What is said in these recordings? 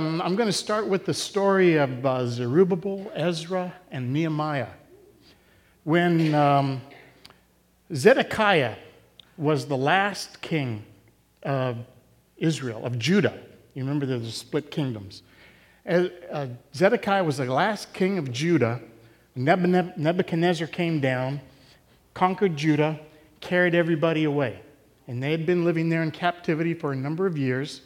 um, I'm going to start with the story of uh, Zerubbabel, Ezra, and Nehemiah. When um, Zedekiah was the last king of Israel, of Judah, you remember there's the split kingdoms. Uh, Zedekiah was the last king of Judah. Nebuchadnezzar came down, conquered Judah, carried everybody away. And they had been living there in captivity for a number of years.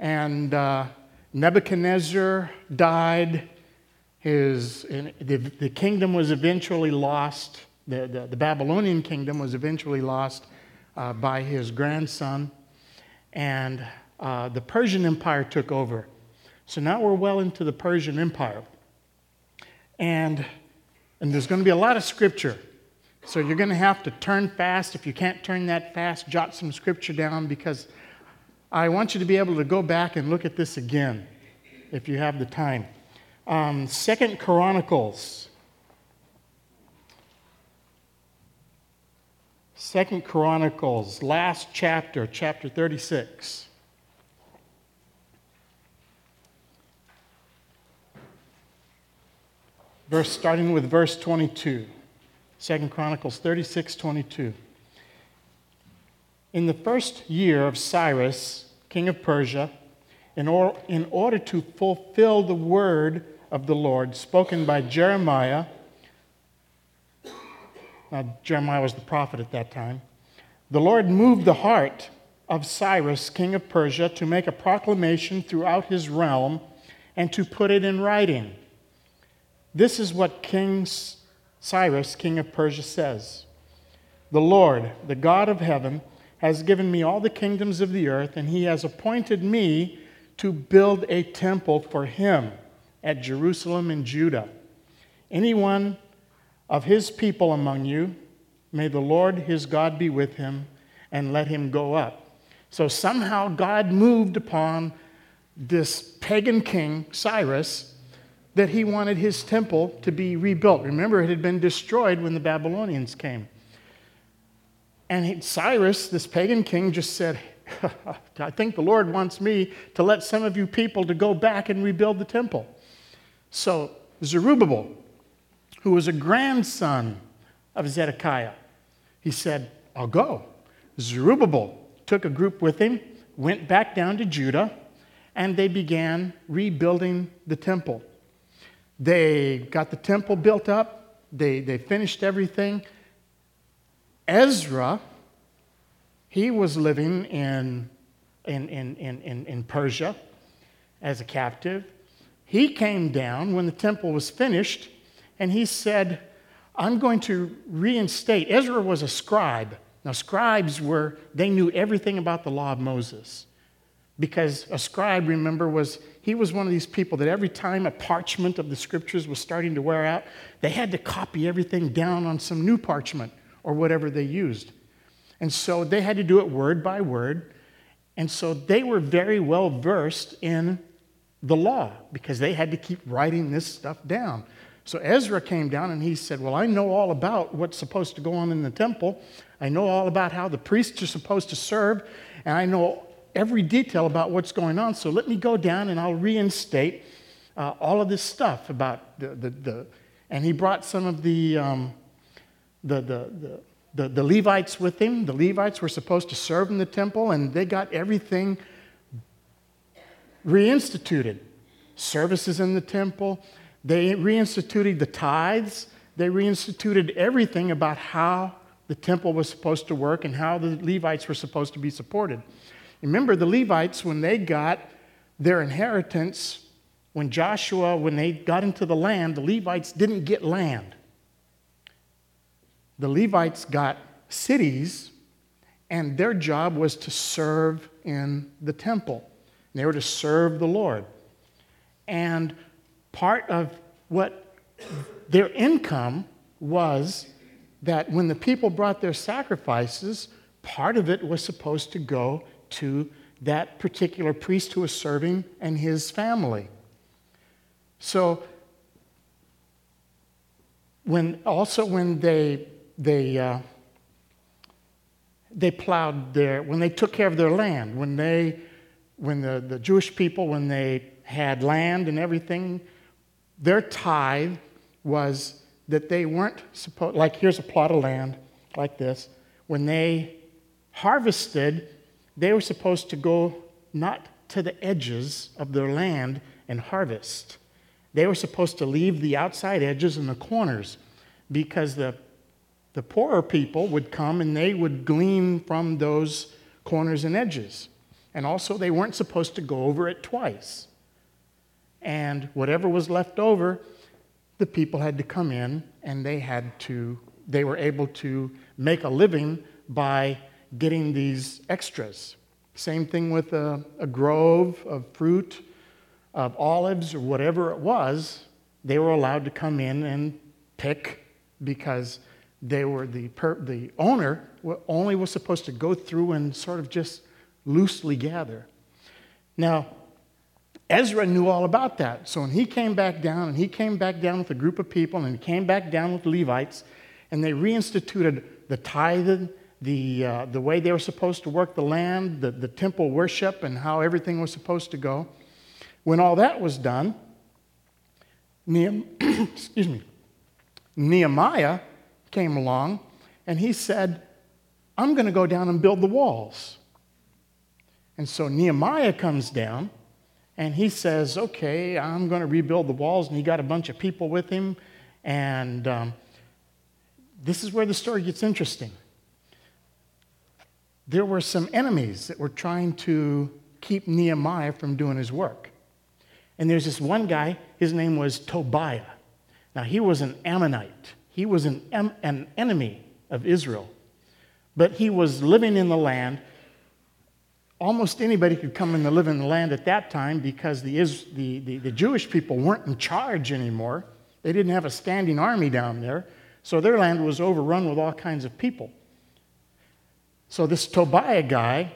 And uh, Nebuchadnezzar died. His, the, the kingdom was eventually lost. The, the, the Babylonian kingdom was eventually lost uh, by his grandson. And uh, the Persian Empire took over. So now we're well into the Persian Empire. And, and there's going to be a lot of scripture. So you're going to have to turn fast. If you can't turn that fast, jot some scripture down because I want you to be able to go back and look at this again if you have the time. Um, Second Chronicles. Second Chronicles, last chapter, chapter 36. Verse, starting with verse 22. Second Chronicles 36, 22. In the first year of Cyrus, king of Persia, in, or, in order to fulfill the word of the Lord spoken by Jeremiah, now Jeremiah was the prophet at that time, the Lord moved the heart of Cyrus, king of Persia, to make a proclamation throughout his realm and to put it in writing. This is what King Cyrus, king of Persia, says The Lord, the God of heaven, has given me all the kingdoms of the earth, and he has appointed me to build a temple for him at Jerusalem in Judah. Anyone of his people among you, may the Lord his God be with him, and let him go up. So somehow God moved upon this pagan king, Cyrus, that he wanted his temple to be rebuilt. Remember, it had been destroyed when the Babylonians came. And Cyrus, this pagan king, just said, I think the Lord wants me to let some of you people to go back and rebuild the temple. So Zerubbabel, who was a grandson of Zedekiah, he said, I'll go. Zerubbabel took a group with him, went back down to Judah, and they began rebuilding the temple. They got the temple built up, they, they finished everything, Ezra, he was living in, in, in, in, in Persia as a captive. He came down when the temple was finished and he said, I'm going to reinstate. Ezra was a scribe. Now, scribes were, they knew everything about the law of Moses. Because a scribe, remember, was he was one of these people that every time a parchment of the scriptures was starting to wear out, they had to copy everything down on some new parchment or whatever they used. And so they had to do it word by word. And so they were very well versed in the law because they had to keep writing this stuff down. So Ezra came down and he said, Well, I know all about what's supposed to go on in the temple. I know all about how the priests are supposed to serve. And I know every detail about what's going on. So let me go down and I'll reinstate uh, all of this stuff about the, the, the, and he brought some of the, um, the, the, the, the, the Levites with him. The Levites were supposed to serve in the temple, and they got everything reinstituted services in the temple. They reinstituted the tithes. They reinstituted everything about how the temple was supposed to work and how the Levites were supposed to be supported. Remember, the Levites, when they got their inheritance, when Joshua, when they got into the land, the Levites didn't get land the Levites got cities, and their job was to serve in the temple. And They were to serve the Lord. And part of what their income was that when the people brought their sacrifices, part of it was supposed to go to that particular priest who was serving and his family. So, when also when they they, uh, they plowed their, when they took care of their land, when they when the, the Jewish people, when they had land and everything, their tithe was that they weren't supposed, like here's a plot of land like this. When they harvested, they were supposed to go not to the edges of their land and harvest. They were supposed to leave the outside edges and the corners because the, the poorer people would come and they would glean from those corners and edges. And also, they weren't supposed to go over it twice. And whatever was left over, the people had to come in and they had to, they were able to make a living by getting these extras. Same thing with a, a grove of fruit, of olives, or whatever it was, they were allowed to come in and pick because they were the, per, the owner only was supposed to go through and sort of just loosely gather. Now, Ezra knew all about that. So when he came back down, and he came back down with a group of people, and he came back down with Levites, and they reinstituted the tithing, the, uh, the way they were supposed to work the land, the, the temple worship, and how everything was supposed to go. When all that was done, excuse me, Nehemiah came along and he said, I'm going to go down and build the walls. And so Nehemiah comes down and he says, Okay, I'm going to rebuild the walls. And he got a bunch of people with him. And um, this is where the story gets interesting. There were some enemies that were trying to keep Nehemiah from doing his work. And there's this one guy, his name was Tobiah. Now, he was an Ammonite, he was an, an enemy of Israel. But he was living in the land. Almost anybody could come to live in the land at that time because the, the, the, the Jewish people weren't in charge anymore. They didn't have a standing army down there. So their land was overrun with all kinds of people. So this Tobiah guy,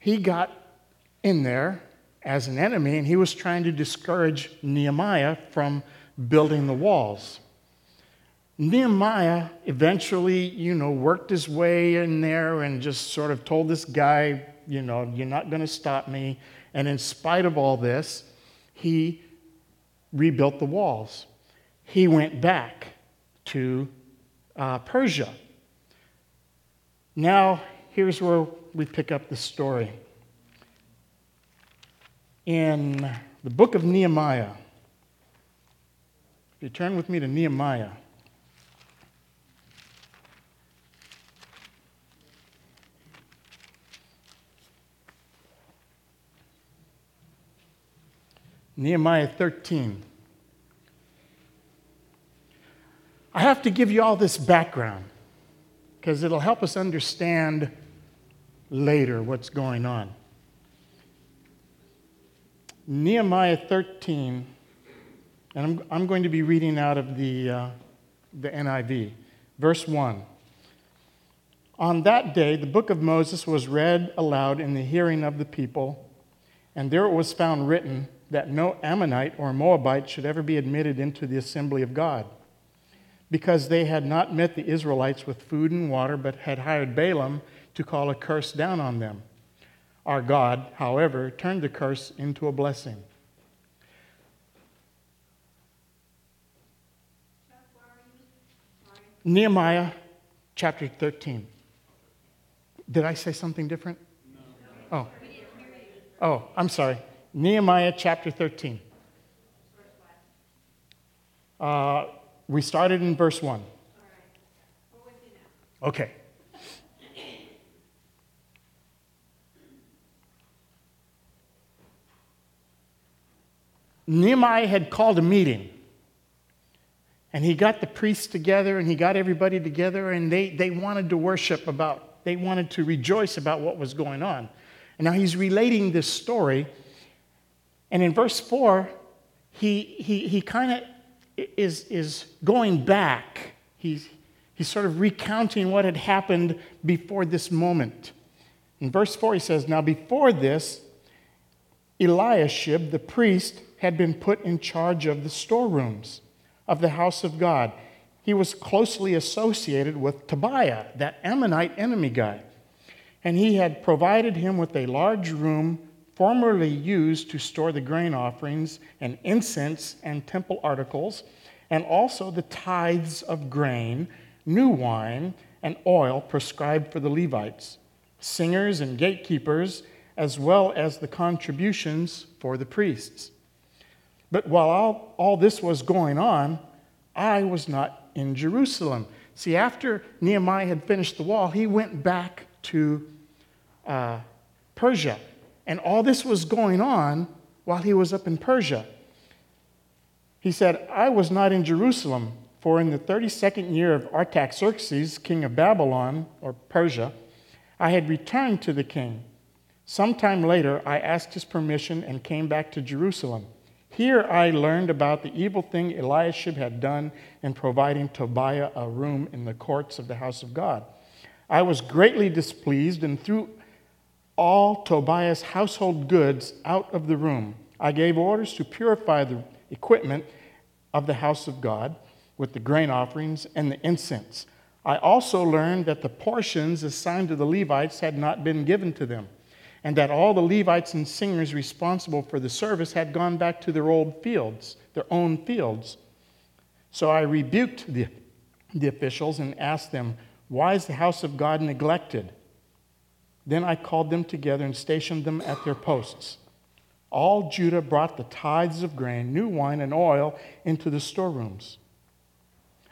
he got in there as an enemy, and he was trying to discourage Nehemiah from building the walls. Nehemiah eventually, you know, worked his way in there and just sort of told this guy, you know, you're not going to stop me. And in spite of all this, he rebuilt the walls. He went back to uh, Persia. Now, here's where we pick up the story in the book of Nehemiah. If you turn with me to Nehemiah. Nehemiah 13. I have to give you all this background because it'll help us understand later what's going on. Nehemiah 13, and I'm, I'm going to be reading out of the, uh, the NIV. Verse 1. On that day, the book of Moses was read aloud in the hearing of the people, and there it was found written that no Ammonite or Moabite should ever be admitted into the assembly of God, because they had not met the Israelites with food and water, but had hired Balaam to call a curse down on them. Our God, however, turned the curse into a blessing. Nehemiah chapter 13. Did I say something different? No. Oh. Oh, I'm sorry. Nehemiah chapter 13. Uh, we started in verse 1. Okay. Nehemiah had called a meeting. And he got the priests together and he got everybody together and they, they wanted to worship about, they wanted to rejoice about what was going on. And now he's relating this story. And in verse 4, he, he, he kind of is, is going back. He's, he's sort of recounting what had happened before this moment. In verse 4, he says, Now before this, Eliashib, the priest, had been put in charge of the storerooms of the house of God. He was closely associated with Tobiah, that Ammonite enemy guy. And he had provided him with a large room formerly used to store the grain offerings and incense and temple articles, and also the tithes of grain, new wine, and oil prescribed for the Levites, singers and gatekeepers, as well as the contributions for the priests. But while all, all this was going on, I was not in Jerusalem. See, after Nehemiah had finished the wall, he went back to uh, Persia. And all this was going on while he was up in Persia. He said, I was not in Jerusalem, for in the 32nd year of Artaxerxes, king of Babylon, or Persia, I had returned to the king. Sometime later, I asked his permission and came back to Jerusalem. Here I learned about the evil thing Eliashib had done in providing Tobiah a room in the courts of the house of God. I was greatly displeased and threw all Tobiah's household goods out of the room. I gave orders to purify the equipment of the house of God with the grain offerings and the incense. I also learned that the portions assigned to the Levites had not been given to them, and that all the Levites and singers responsible for the service had gone back to their old fields, their own fields. So I rebuked the, the officials and asked them, Why is the house of God neglected? Then I called them together and stationed them at their posts. All Judah brought the tithes of grain, new wine, and oil into the storerooms.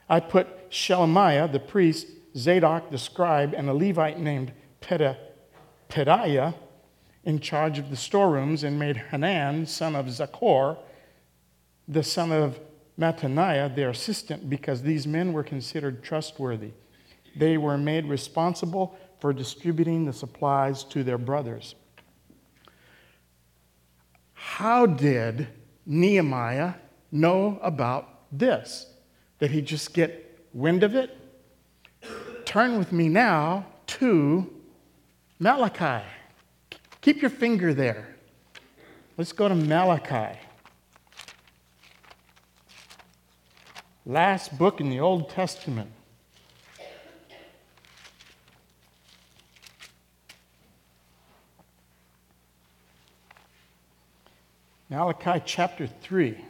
I put Shelemiah, the priest, Zadok, the scribe, and a Levite named Pedaiah in charge of the storerooms and made Hanan, son of Zaccur, the son of Mattaniah, their assistant, because these men were considered trustworthy. They were made responsible for distributing the supplies to their brothers. How did Nehemiah know about this? Did he just get wind of it? Turn with me now to Malachi. Keep your finger there. Let's go to Malachi. Last book in the Old Testament. Malachi chapter 3.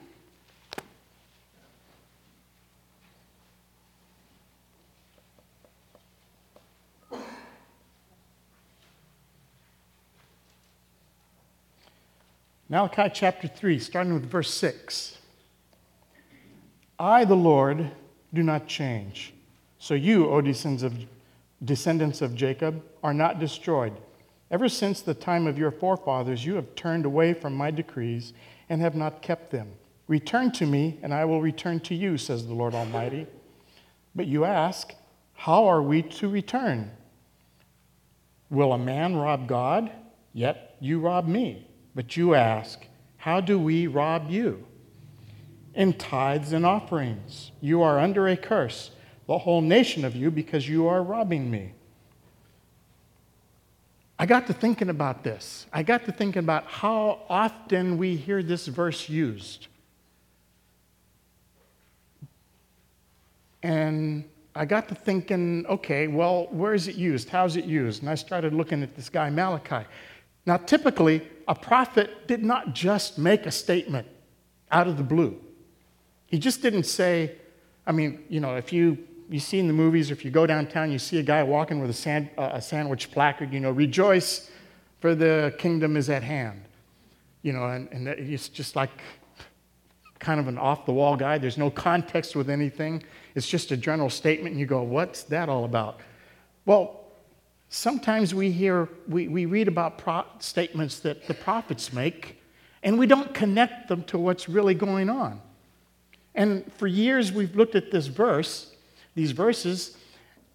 Malachi chapter 3, starting with verse 6. I, the Lord, do not change. So you, O descendants of, descendants of Jacob, are not destroyed. Ever since the time of your forefathers, you have turned away from my decrees and have not kept them. Return to me, and I will return to you, says the Lord Almighty. But you ask, How are we to return? Will a man rob God? Yet you rob me. But you ask, How do we rob you? In tithes and offerings. You are under a curse, the whole nation of you, because you are robbing me. I got to thinking about this. I got to thinking about how often we hear this verse used. And I got to thinking, okay, well, where is it used? How's it used? And I started looking at this guy, Malachi. Now, typically, a prophet did not just make a statement out of the blue. He just didn't say, I mean, you know, if you you see in the movies, or if you go downtown, you see a guy walking with a, sand, uh, a sandwich placard, you know, rejoice for the kingdom is at hand. You know, and, and it's just like kind of an off the wall guy. There's no context with anything. It's just a general statement, and you go, what's that all about? Well, sometimes we hear, we, we read about pro- statements that the prophets make, and we don't connect them to what's really going on. And for years, we've looked at this verse these verses.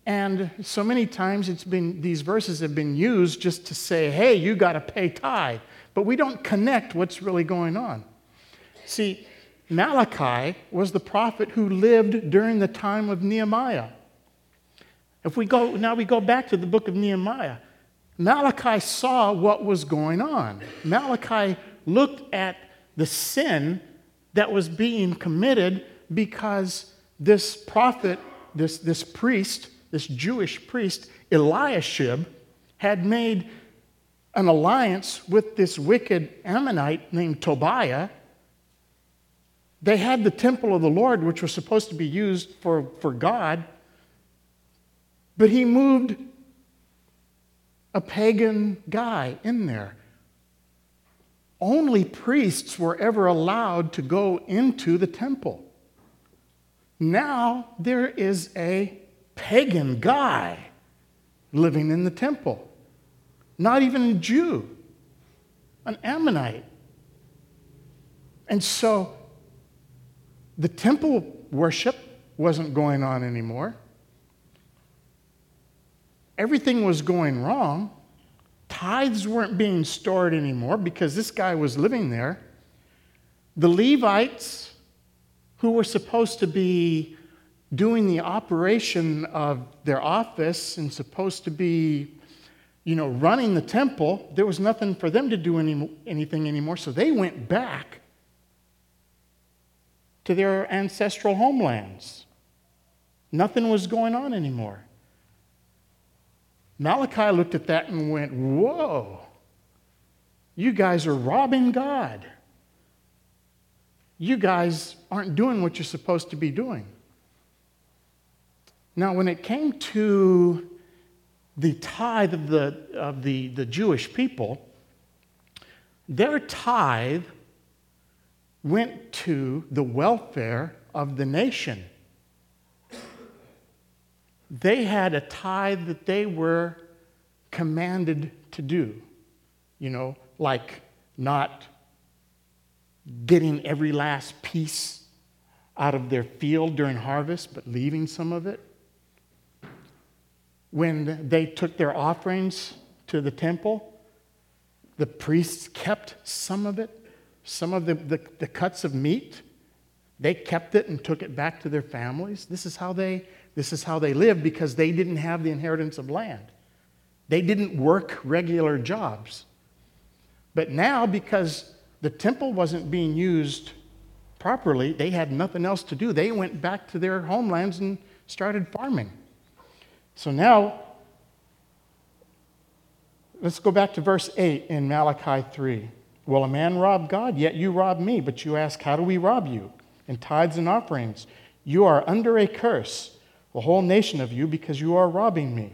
And so many times it's been, these verses have been used just to say, hey, you got to pay tithe. But we don't connect what's really going on. See, Malachi was the prophet who lived during the time of Nehemiah. If we go, now we go back to the book of Nehemiah. Malachi saw what was going on. Malachi looked at the sin that was being committed because this prophet this, this priest, this Jewish priest, Eliashib, had made an alliance with this wicked Ammonite named Tobiah. They had the temple of the Lord, which was supposed to be used for, for God, but he moved a pagan guy in there. Only priests were ever allowed to go into the temple. Now there is a pagan guy living in the temple, not even a Jew, an Ammonite. And so the temple worship wasn't going on anymore. Everything was going wrong. Tithes weren't being stored anymore because this guy was living there. The Levites, who were supposed to be doing the operation of their office and supposed to be, you know, running the temple, there was nothing for them to do any, anything anymore. So they went back to their ancestral homelands. Nothing was going on anymore. Malachi looked at that and went, Whoa, you guys are robbing God. You guys aren't doing what you're supposed to be doing. Now, when it came to the tithe of the, of the, the Jewish people, their tithe went to the welfare of the nation. They had a tithe that they were commanded to do, you know, like not getting every last piece out of their field during harvest, but leaving some of it. When they took their offerings to the temple, the priests kept some of it some of the, the, the cuts of meat, they kept it and took it back to their families. This is how they this is how they lived because they didn't have the inheritance of land. They didn't work regular jobs. But now, because the temple wasn't being used properly, they had nothing else to do. They went back to their homelands and started farming. So now, let's go back to verse 8 in Malachi 3. Will a man rob God? Yet you rob me. But you ask, How do we rob you? In tithes and offerings. You are under a curse, the whole nation of you, because you are robbing me.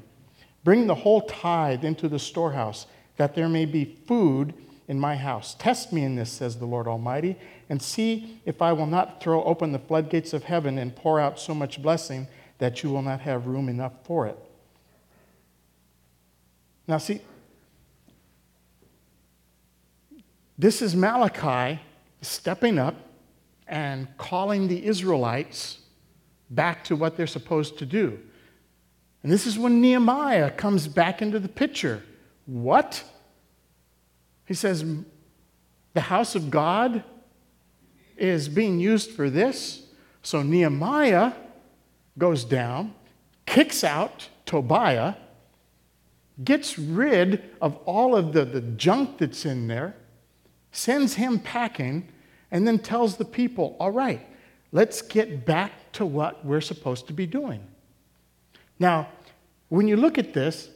Bring the whole tithe into the storehouse, that there may be food in my house. Test me in this, says the Lord Almighty, and see if I will not throw open the floodgates of heaven and pour out so much blessing that you will not have room enough for it. Now, see, This is Malachi stepping up and calling the Israelites back to what they're supposed to do. And this is when Nehemiah comes back into the picture. What? He says, the house of God is being used for this. So Nehemiah goes down, kicks out Tobiah, gets rid of all of the, the junk that's in there, sends him packing, and then tells the people, all right, let's get back to what we're supposed to be doing. Now, when you look at this,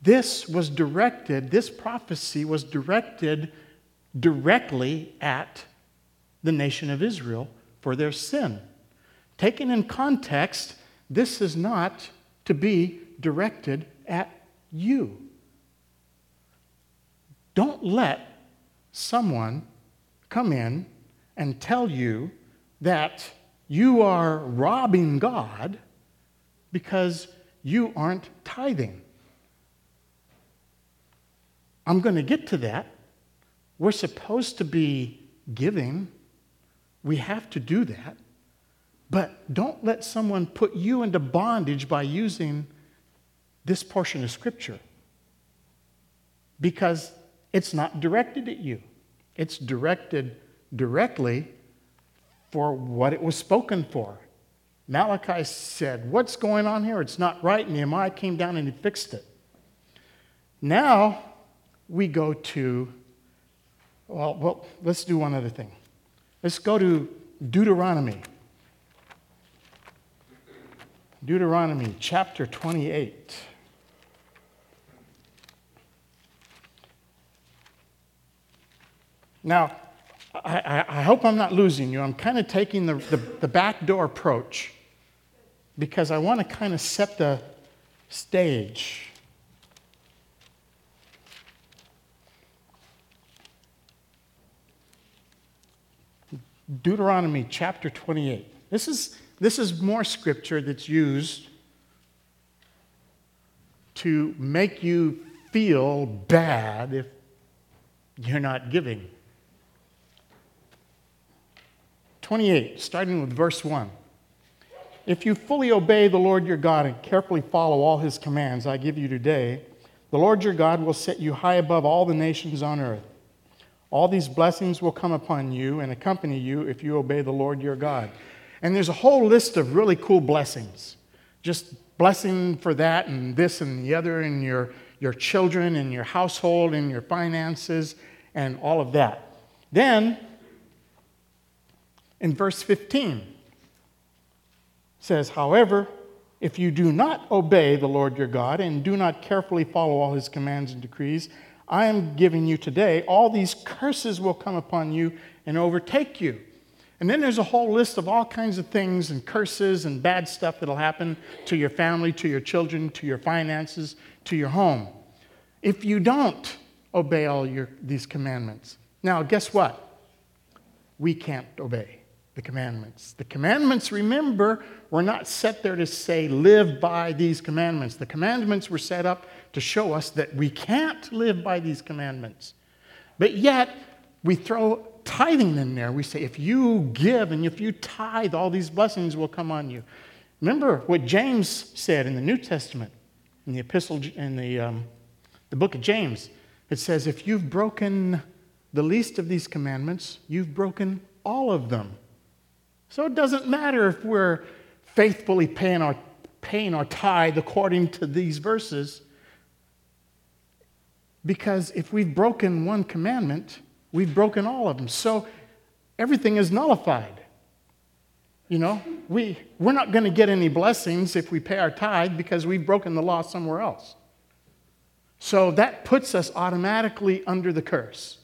this was directed, this prophecy was directed directly at the nation of Israel for their sin. Taken in context, this is not to be directed at you. Don't let someone come in and tell you that you are robbing God because you aren't tithing. I'm going to get to that. We're supposed to be giving, we have to do that. But don't let someone put you into bondage by using this portion of Scripture. Because it's not directed at you, it's directed directly for what it was spoken for. Malachi said, What's going on here? It's not right. Nehemiah came down and he fixed it. Now we go to, well, well let's do one other thing. Let's go to Deuteronomy. Deuteronomy chapter 28. Now, I, I, hope I'm not losing you. I'm kind of taking the, the, the backdoor approach because I want to kind of set the stage Deuteronomy chapter 28. This is, this is more scripture that's used to make you feel bad if you're not giving. 28, starting with verse 1. If you fully obey the Lord your God and carefully follow all his commands I give you today, the Lord your God will set you high above all the nations on earth. All these blessings will come upon you and accompany you if you obey the Lord your God. And there's a whole list of really cool blessings. Just blessing for that and this and the other and your, your children and your household and your finances and all of that. Then, in verse 15, says, However, if you do not obey the Lord your God and do not carefully follow all his commands and decrees, I am giving you today, all these curses will come upon you and overtake you. And then there's a whole list of all kinds of things and curses and bad stuff that'll happen to your family, to your children, to your finances, to your home. If you don't obey all your, these commandments. Now, guess what? We can't obey the commandments. The commandments, remember, were not set there to say, live by these commandments. The commandments were set up to show us that we can't live by these commandments. But yet, we throw tithing in there. We say, if you give and if you tithe, all these blessings will come on you. Remember what James said in the New Testament, in the epistle, in the, um, the book of James. It says, if you've broken the least of these commandments, you've broken all of them. So it doesn't matter if we're faithfully paying our, paying our tithe according to these verses. Because if we've broken one commandment, we've broken all of them. So everything is nullified. You know, we, we're not going to get any blessings if we pay our tithe because we've broken the law somewhere else. So that puts us automatically under the curse.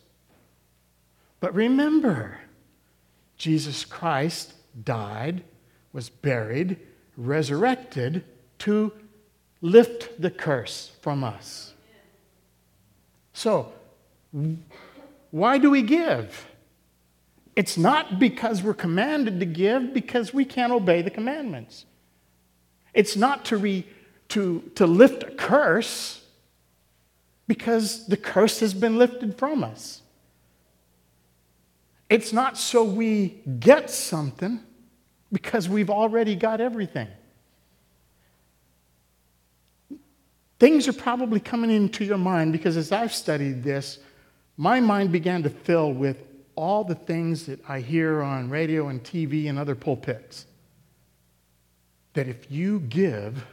But remember, Jesus Christ died, was buried, resurrected to lift the curse from us. So, why do we give? It's not because we're commanded to give, because we can't obey the commandments. It's not to, re, to, to lift a curse, because the curse has been lifted from us. It's not so we get something, because we've already got everything. Things are probably coming into your mind because as I've studied this, my mind began to fill with all the things that I hear on radio and TV and other pulpits. That if you give,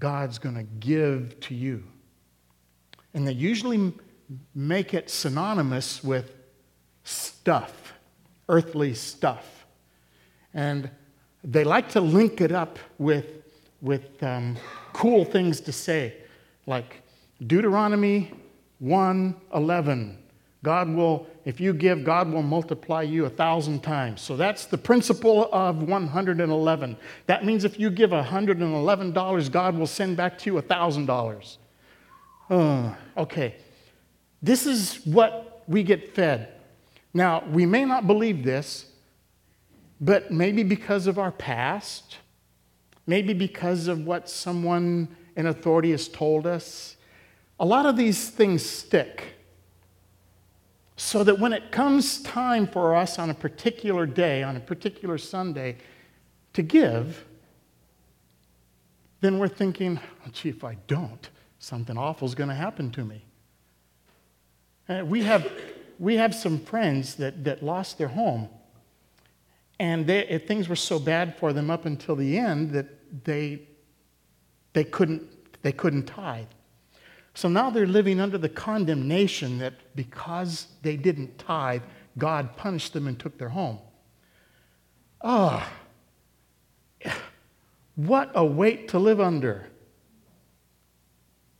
God's going to give to you. And they usually make it synonymous with stuff, earthly stuff. And they like to link it up with, with um, cool things to say, like Deuteronomy 1 11. God will, if you give, God will multiply you a thousand times. So that's the principle of 111. That means if you give $111, God will send back to you a $1,000. Uh, okay. This is what we get fed. Now, we may not believe this, but maybe because of our past, maybe because of what someone in authority has told us, a lot of these things stick. So that when it comes time for us on a particular day, on a particular Sunday, to give, then we're thinking, oh, gee, if I don't, something awful is going to happen to me. And we have, we have some friends that, that lost their home, and they, things were so bad for them up until the end that they, they, couldn't, they couldn't tithe. So now they're living under the condemnation that because they didn't tithe, God punished them and took their home. Ah, oh, what a weight to live under.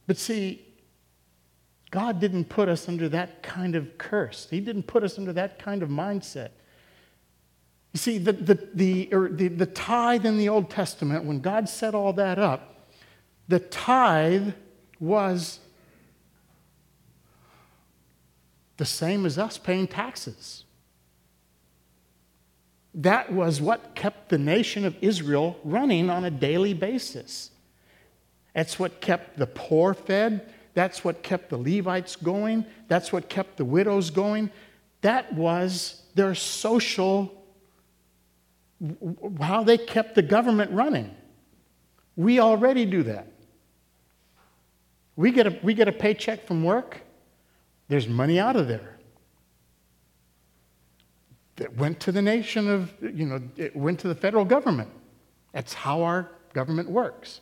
But see, God didn't put us under that kind of curse. He didn't put us under that kind of mindset. You see, the, the, the, er, the, the tithe in the Old Testament, when God set all that up, the tithe was the same as us paying taxes. That was what kept the nation of Israel running on a daily basis. That's what kept the poor fed. That's what kept the Levites going. That's what kept the widows going. That was their social, how they kept the government running. We already do that. We get a, we get a paycheck from work, there's money out of there that went to the nation of, you know, it went to the federal government. That's how our government works.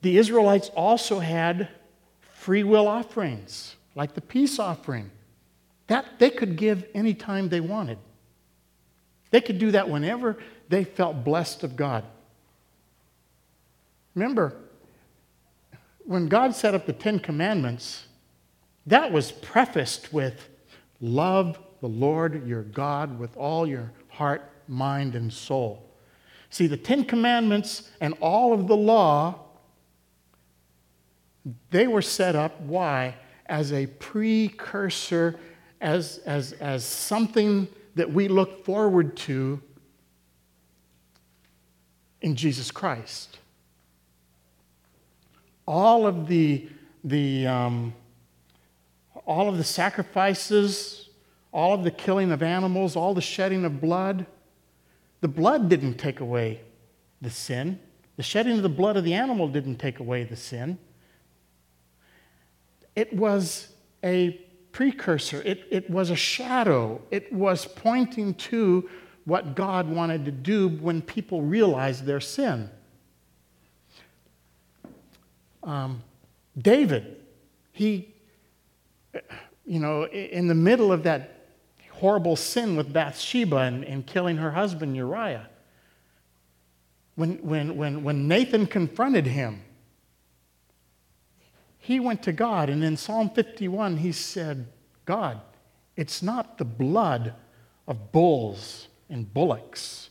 The Israelites also had free will offerings, like the peace offering. That they could give anytime they wanted. They could do that whenever they felt blessed of God. Remember, when God set up the Ten Commandments, that was prefaced with love the Lord your God with all your heart, mind, and soul. See, the Ten Commandments and all of the law, they were set up, why? As a precursor, as, as, as something that we look forward to in Jesus Christ. All of the, the, um, all of the sacrifices all of the killing of animals, all the shedding of blood. The blood didn't take away the sin. The shedding of the blood of the animal didn't take away the sin. It was a precursor, it, it was a shadow, it was pointing to what God wanted to do when people realized their sin. Um, David, he, you know, in the middle of that horrible sin with Bathsheba and, and killing her husband Uriah. When, when, when, when Nathan confronted him, he went to God, and in Psalm 51, he said, God, it's not the blood of bulls and bullocks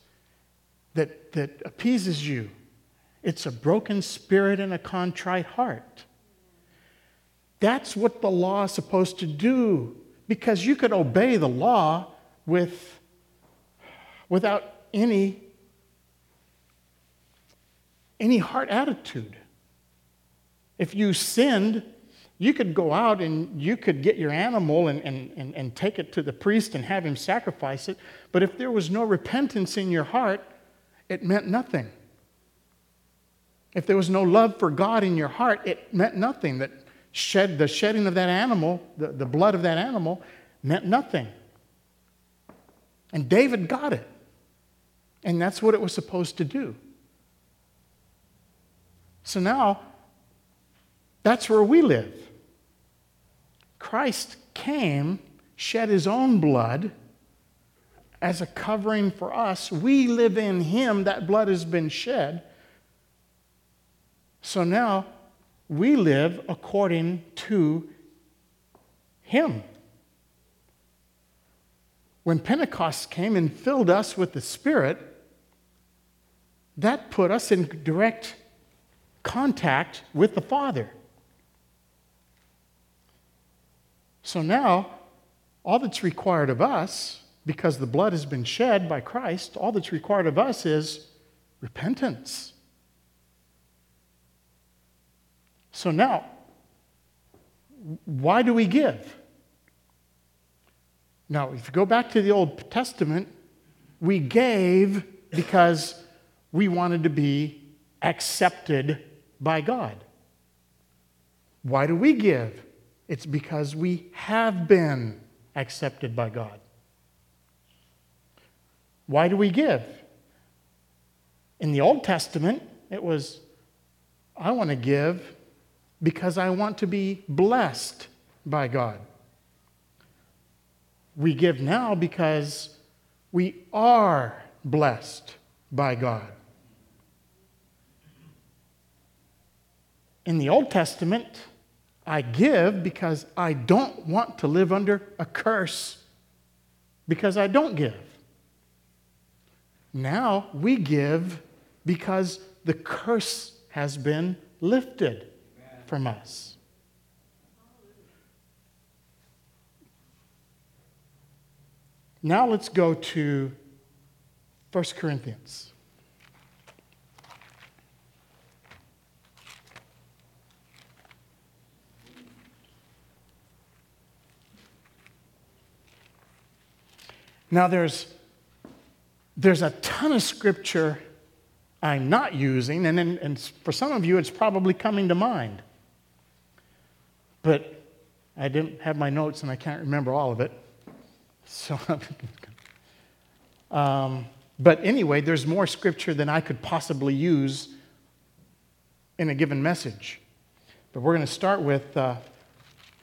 that, that appeases you, it's a broken spirit and a contrite heart. That's what the law is supposed to do because you could obey the law with, without any, any heart attitude. If you sinned, you could go out and you could get your animal and, and, and, and take it to the priest and have him sacrifice it. But if there was no repentance in your heart, it meant nothing. If there was no love for God in your heart, it meant nothing. That shed, the shedding of that animal, the, the blood of that animal, meant nothing. And David got it. And that's what it was supposed to do. So now, that's where we live. Christ came, shed his own blood as a covering for us. We live in him, that blood has been shed. So now we live according to Him. When Pentecost came and filled us with the Spirit, that put us in direct contact with the Father. So now, all that's required of us, because the blood has been shed by Christ, all that's required of us is repentance. So now, why do we give? Now, if you go back to the Old Testament, we gave because we wanted to be accepted by God. Why do we give? It's because we have been accepted by God. Why do we give? In the Old Testament, it was, I want to give because I want to be blessed by God. We give now because we are blessed by God. In the Old Testament, I give because I don't want to live under a curse because I don't give. Now we give because the curse has been lifted from us. Now let's go to 1 Corinthians. Now, there's, there's a ton of scripture I'm not using, and, then, and for some of you, it's probably coming to mind. But I didn't have my notes, and I can't remember all of it. So, um, but anyway, there's more scripture than I could possibly use in a given message. But we're going to start with uh,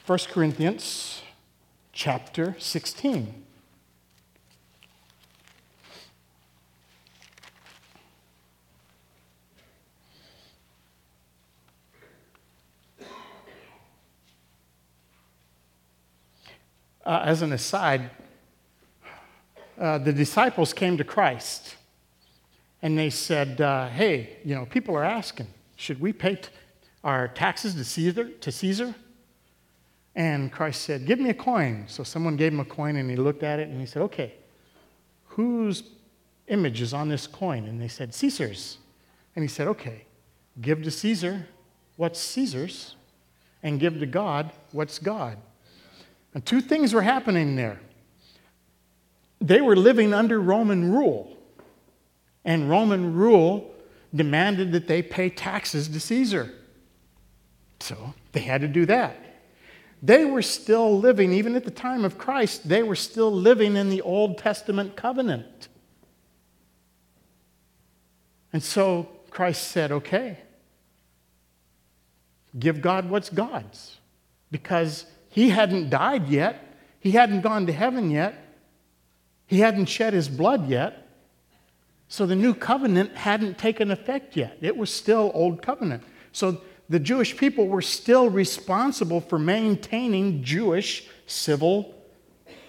1 Corinthians chapter 16. Uh, as an aside, uh, the disciples came to Christ and they said, uh, Hey, you know, people are asking, should we pay t- our taxes to Caesar, to Caesar? And Christ said, Give me a coin. So someone gave him a coin and he looked at it and he said, Okay, whose image is on this coin? And they said, Caesar's. And he said, Okay, give to Caesar what's Caesar's and give to God what's God. And two things were happening there. They were living under Roman rule, and Roman rule demanded that they pay taxes to Caesar. So they had to do that. They were still living, even at the time of Christ, they were still living in the Old Testament covenant. And so Christ said, okay, give God what's God's. Because he hadn't died yet. He hadn't gone to heaven yet. He hadn't shed his blood yet. So the new covenant hadn't taken effect yet. It was still old covenant. So the Jewish people were still responsible for maintaining Jewish civil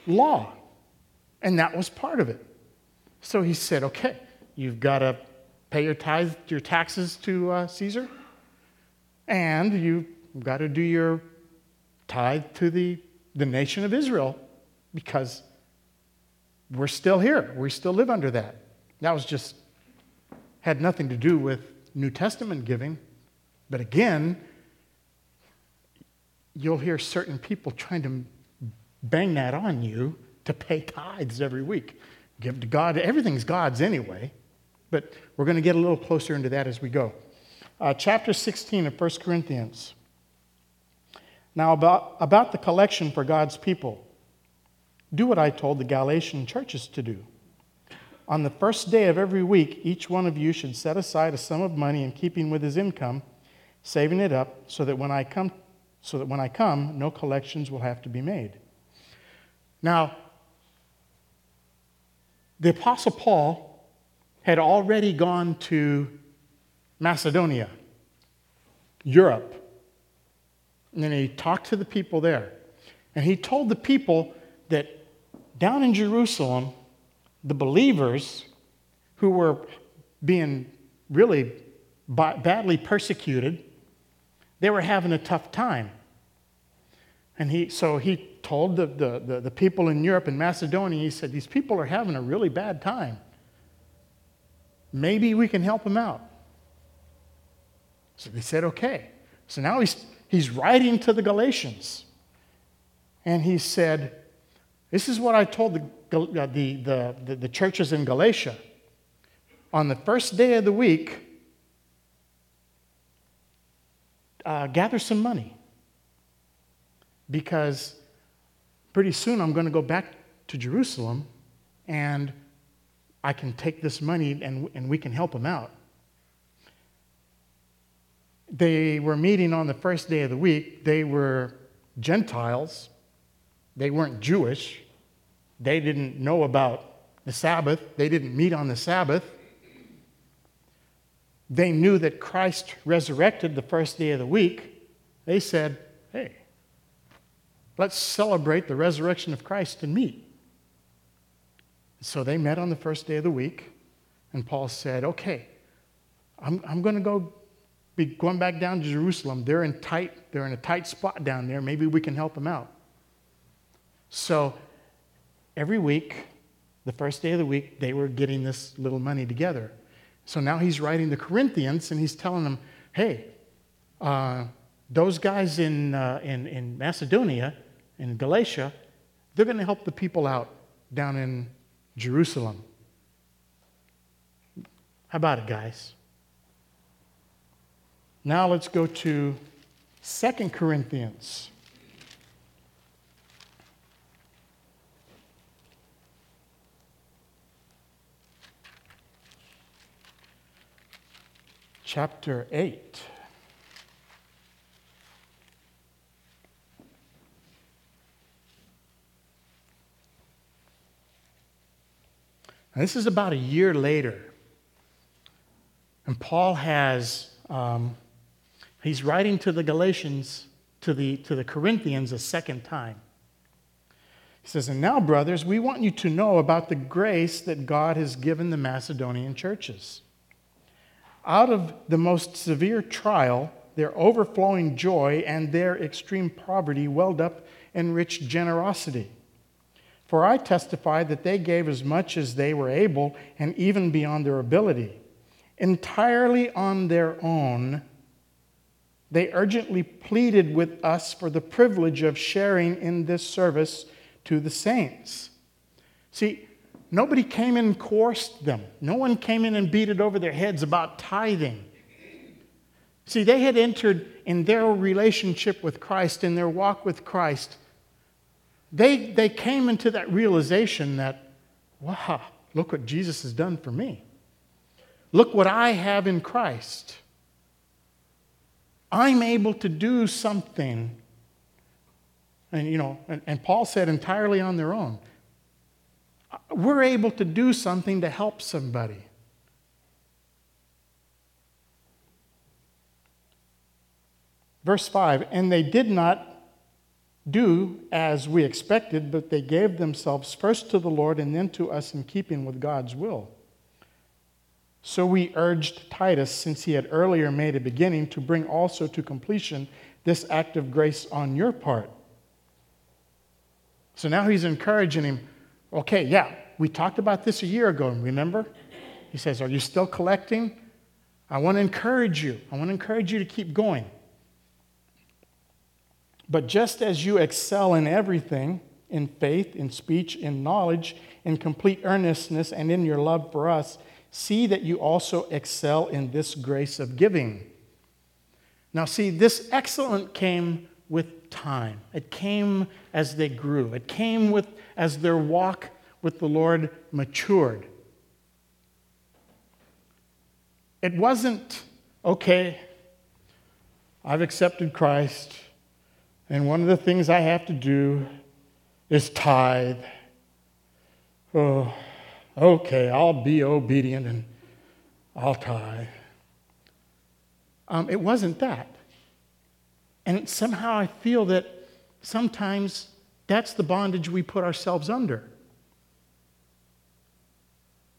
law. And that was part of it. So he said, okay, you've got to pay your tithe, your taxes to uh, Caesar, and you've got to do your tithe to the, the nation of Israel because we're still here. We still live under that. That was just, had nothing to do with New Testament giving. But again, you'll hear certain people trying to bang that on you to pay tithes every week. Give to God. Everything's God's anyway. But we're going to get a little closer into that as we go. Uh, chapter 16 of 1 Corinthians. Now, about, about the collection for God's people, do what I told the Galatian churches to do. On the first day of every week, each one of you should set aside a sum of money in keeping with his income, saving it up so that when I come, so that when I come, no collections will have to be made. Now, the Apostle Paul had already gone to Macedonia, Europe, and then he talked to the people there. And he told the people that down in Jerusalem, the believers who were being really badly persecuted, they were having a tough time. And he, so he told the, the, the, the people in Europe and Macedonia, he said, These people are having a really bad time. Maybe we can help them out. So they said, Okay. So now he's he's writing to the Galatians. And he said, This is what I told the, uh, the, the, the, the churches in Galatia. On the first day of the week, uh, gather some money because pretty soon I'm going to go back to Jerusalem and I can take this money and, and we can help them out they were meeting on the first day of the week. They were Gentiles, they weren't Jewish. They didn't know about the Sabbath, they didn't meet on the Sabbath. They knew that Christ resurrected the first day of the week. They said, Hey, Let's celebrate the resurrection of Christ and meet. So they met on the first day of the week, and Paul said, Okay, I'm, I'm going to go be going back down to Jerusalem. They're in tight, they're in a tight spot down there. Maybe we can help them out. So every week, the first day of the week, they were getting this little money together. So now he's writing the Corinthians and he's telling them, hey, uh, those guys in, uh, in, in Macedonia, in Galatia, they're going to help the people out down in Jerusalem. How about it, guys? Now let's go to Second Corinthians. Chapter 8. Now, this is about a year later. And Paul has, um, he's writing to the Galatians, to the, to the Corinthians a second time. He says, And now, brothers, we want you to know about the grace that God has given the Macedonian churches. Out of the most severe trial, their overflowing joy and their extreme poverty welled up in rich generosity. For I testify that they gave as much as they were able and even beyond their ability. Entirely on their own, they urgently pleaded with us for the privilege of sharing in this service to the saints. See, nobody came in and coerced them, no one came in and beat it over their heads about tithing. See, they had entered in their relationship with Christ, in their walk with Christ they, they came into that realization that, wow, look what Jesus has done for me. Look what I have in Christ. I'm able to do something. And, you know, and, and Paul said entirely on their own. We're able to do something to help somebody. Verse 5 And they did not do as we expected, but they gave themselves first to the Lord and then to us in keeping with God's will. So we urged Titus, since he had earlier made a beginning, to bring also to completion this act of grace on your part. So now he's encouraging him. Okay, yeah, we talked about this a year ago, remember? He says, Are you still collecting? I want to encourage you. I want to encourage you to keep going. But just as you excel in everything, in faith, in speech, in knowledge, in complete earnestness, and in your love for us, see that you also excel in this grace of giving. Now, see, this excellent came with time. It came as they grew. It came with as their walk with the Lord matured. It wasn't, okay, I've accepted Christ. And one of the things I have to do is tithe. Oh, okay, I'll be obedient and I'll tithe. Um, it wasn't that. And somehow I feel that sometimes that's the bondage we put ourselves under.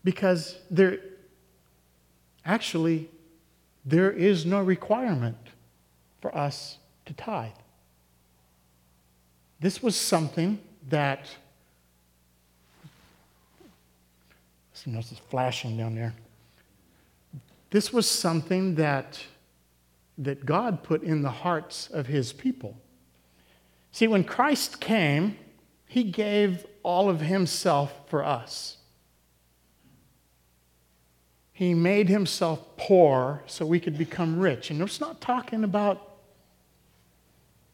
Because there, actually, there is no requirement for us to tithe. This was something that, something else is flashing down there. This was something that, that God put in the hearts of his people. See, when Christ came, he gave all of himself for us. He made himself poor so we could become rich. And it's not talking about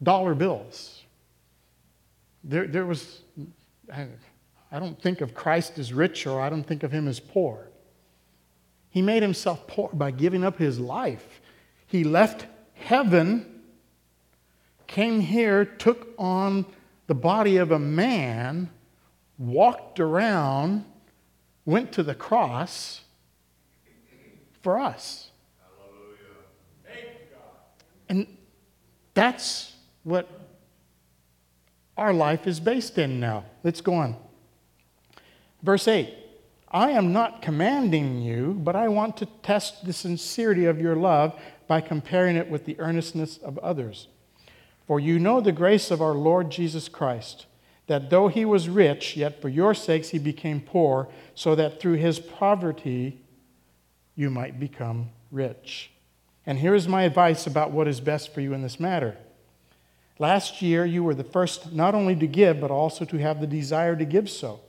dollar bills. There, there was, I don't think of Christ as rich or I don't think of him as poor. He made himself poor by giving up his life. He left heaven, came here, took on the body of a man, walked around, went to the cross for us. And that's what our life is based in now. Let's go on. Verse 8 I am not commanding you, but I want to test the sincerity of your love by comparing it with the earnestness of others. For you know the grace of our Lord Jesus Christ, that though he was rich, yet for your sakes he became poor, so that through his poverty you might become rich. And here is my advice about what is best for you in this matter. Last year, you were the first not only to give, but also to have the desire to give so.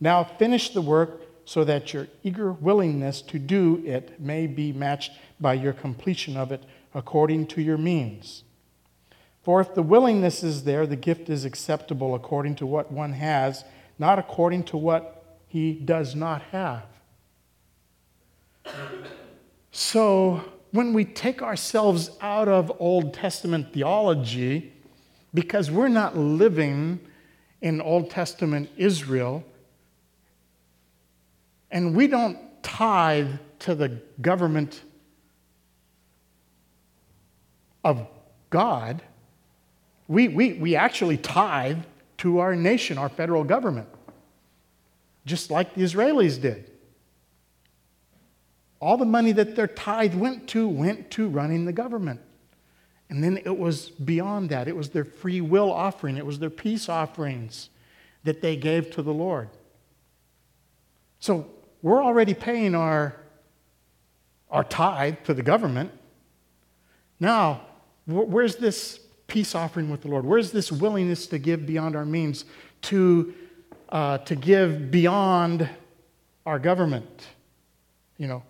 Now finish the work so that your eager willingness to do it may be matched by your completion of it according to your means. For if the willingness is there, the gift is acceptable according to what one has, not according to what he does not have. So, when we take ourselves out of Old Testament theology, because we're not living in Old Testament Israel, and we don't tithe to the government of God, we, we, we actually tithe to our nation, our federal government, just like the Israelis did. All the money that their tithe went to went to running the government. And then it was beyond that. It was their free will offering, it was their peace offerings that they gave to the Lord. So we're already paying our, our tithe to the government. Now, where's this peace offering with the Lord? Where's this willingness to give beyond our means, to, uh, to give beyond our government? You know,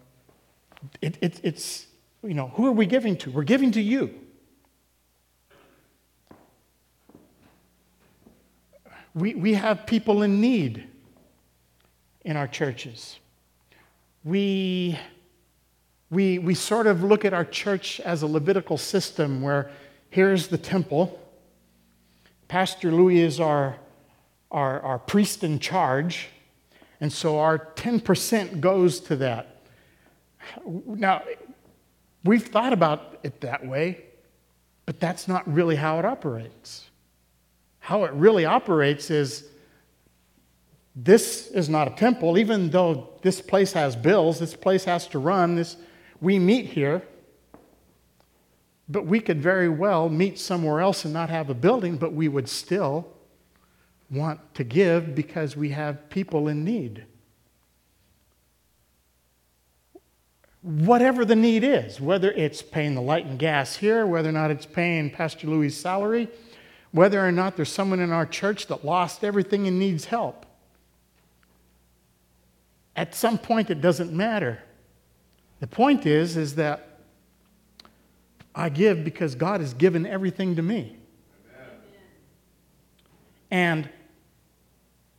it, it, it's, you know, who are we giving to? We're giving to you. We, we have people in need in our churches. We, we, we sort of look at our church as a Levitical system where here's the temple. Pastor Louis is our, our, our priest in charge, and so our 10% goes to that. Now, we've thought about it that way, but that's not really how it operates. How it really operates is this is not a temple, even though this place has bills, this place has to run, this, we meet here, but we could very well meet somewhere else and not have a building, but we would still want to give because we have people in need. whatever the need is, whether it's paying the light and gas here, whether or not it's paying Pastor Louis' salary, whether or not there's someone in our church that lost everything and needs help. At some point, it doesn't matter. The point is, is that I give because God has given everything to me. And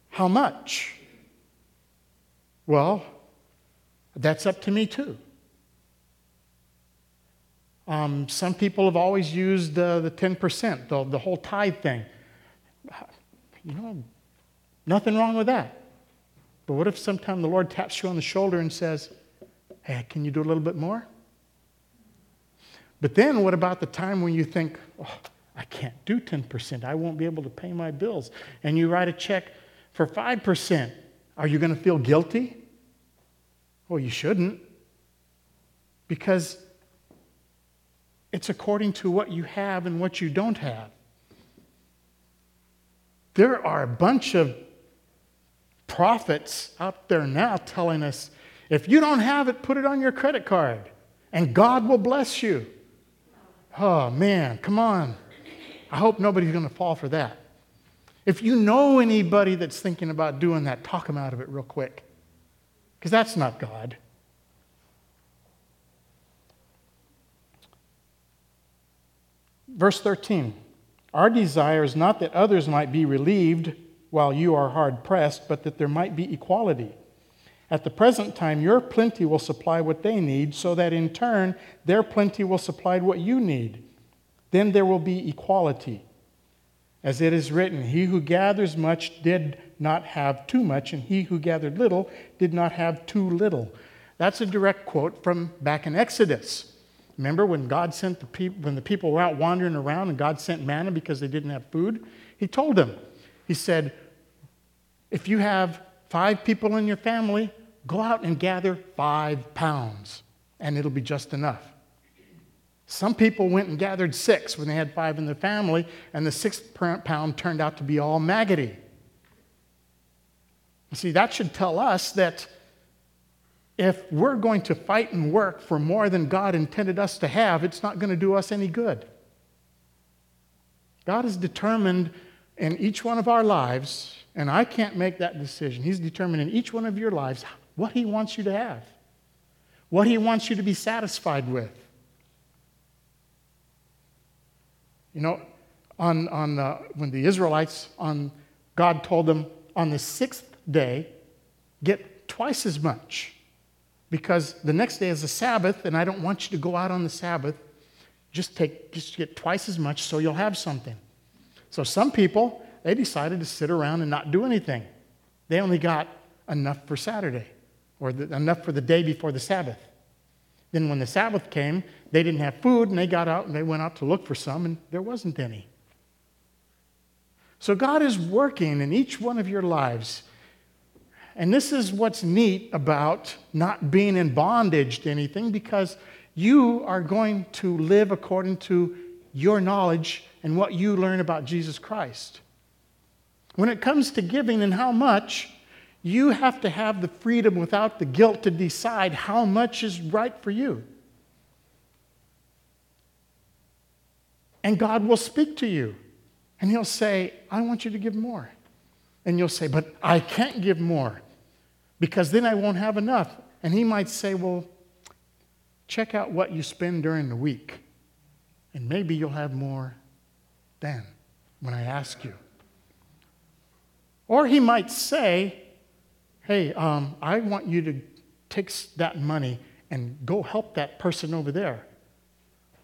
how much? Well, that's up to me too. Um, some people have always used uh, the 10%, the, the whole tithe thing. You know, nothing wrong with that. But what if sometime the Lord taps you on the shoulder and says, Hey, can you do a little bit more? But then what about the time when you think, oh, I can't do 10%. I won't be able to pay my bills. And you write a check for 5%. Are you going to feel guilty? Well, you shouldn't. Because it's according to what you have and what you don't have. There are a bunch of prophets out there now telling us if you don't have it, put it on your credit card and God will bless you. Oh, man, come on. I hope nobody's going to fall for that. If you know anybody that's thinking about doing that, talk them out of it real quick. Because that's not God. Verse 13 Our desire is not that others might be relieved while you are hard pressed, but that there might be equality. At the present time, your plenty will supply what they need, so that in turn, their plenty will supply what you need. Then there will be equality. As it is written, He who gathers much did not have too much, and he who gathered little did not have too little. That's a direct quote from back in Exodus. Remember when God sent the people, when the people were out wandering around and God sent manna because they didn't have food? He told them, He said, if you have five people in your family, go out and gather five pounds, and it'll be just enough. Some people went and gathered six when they had five in their family, and the sixth pound turned out to be all maggoty. You see, that should tell us that if we're going to fight and work for more than God intended us to have, it's not going to do us any good. God is determined in each one of our lives, and I can't make that decision. He's determined in each one of your lives what He wants you to have, what He wants you to be satisfied with. You know, on, on the, when the Israelites, on, God told them on the sixth day, get twice as much because the next day is the Sabbath, and I don't want you to go out on the Sabbath. Just take, just get twice as much so you'll have something. So some people, they decided to sit around and not do anything. They only got enough for Saturday or the, enough for the day before the Sabbath. Then when the Sabbath came, they didn't have food and they got out and they went out to look for some and there wasn't any. So God is working in each one of your lives and this is what's neat about not being in bondage to anything because you are going to live according to your knowledge and what you learn about Jesus Christ. When it comes to giving and how much, you have to have the freedom without the guilt to decide how much is right for you. And God will speak to you and He'll say, I want you to give more. And you'll say, But I can't give more because then I won't have enough. And he might say, Well, check out what you spend during the week, and maybe you'll have more then when I ask you. Or he might say, Hey, um, I want you to take that money and go help that person over there.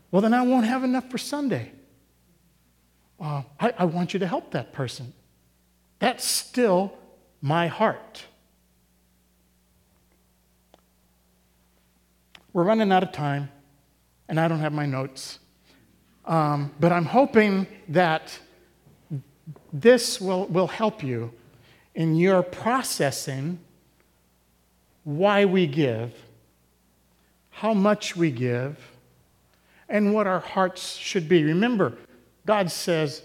Well, then I won't have enough for Sunday. Uh, I, I want you to help that person. That's still my heart. We're running out of time, and I don't have my notes. Um, but I'm hoping that this will, will help you in your processing why we give, how much we give, and what our hearts should be. Remember, God says,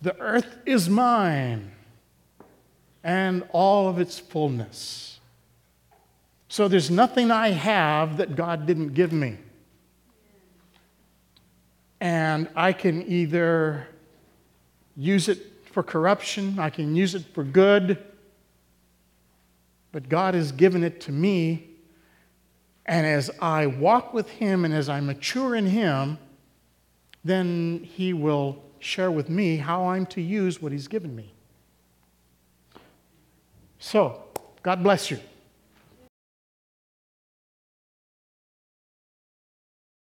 The earth is mine and all of its fullness. So there's nothing I have that God didn't give me. And I can either use it for corruption, I can use it for good, but God has given it to me. And as I walk with Him and as I mature in Him, then He will share with me how I'm to use what He's given me. So, God bless you.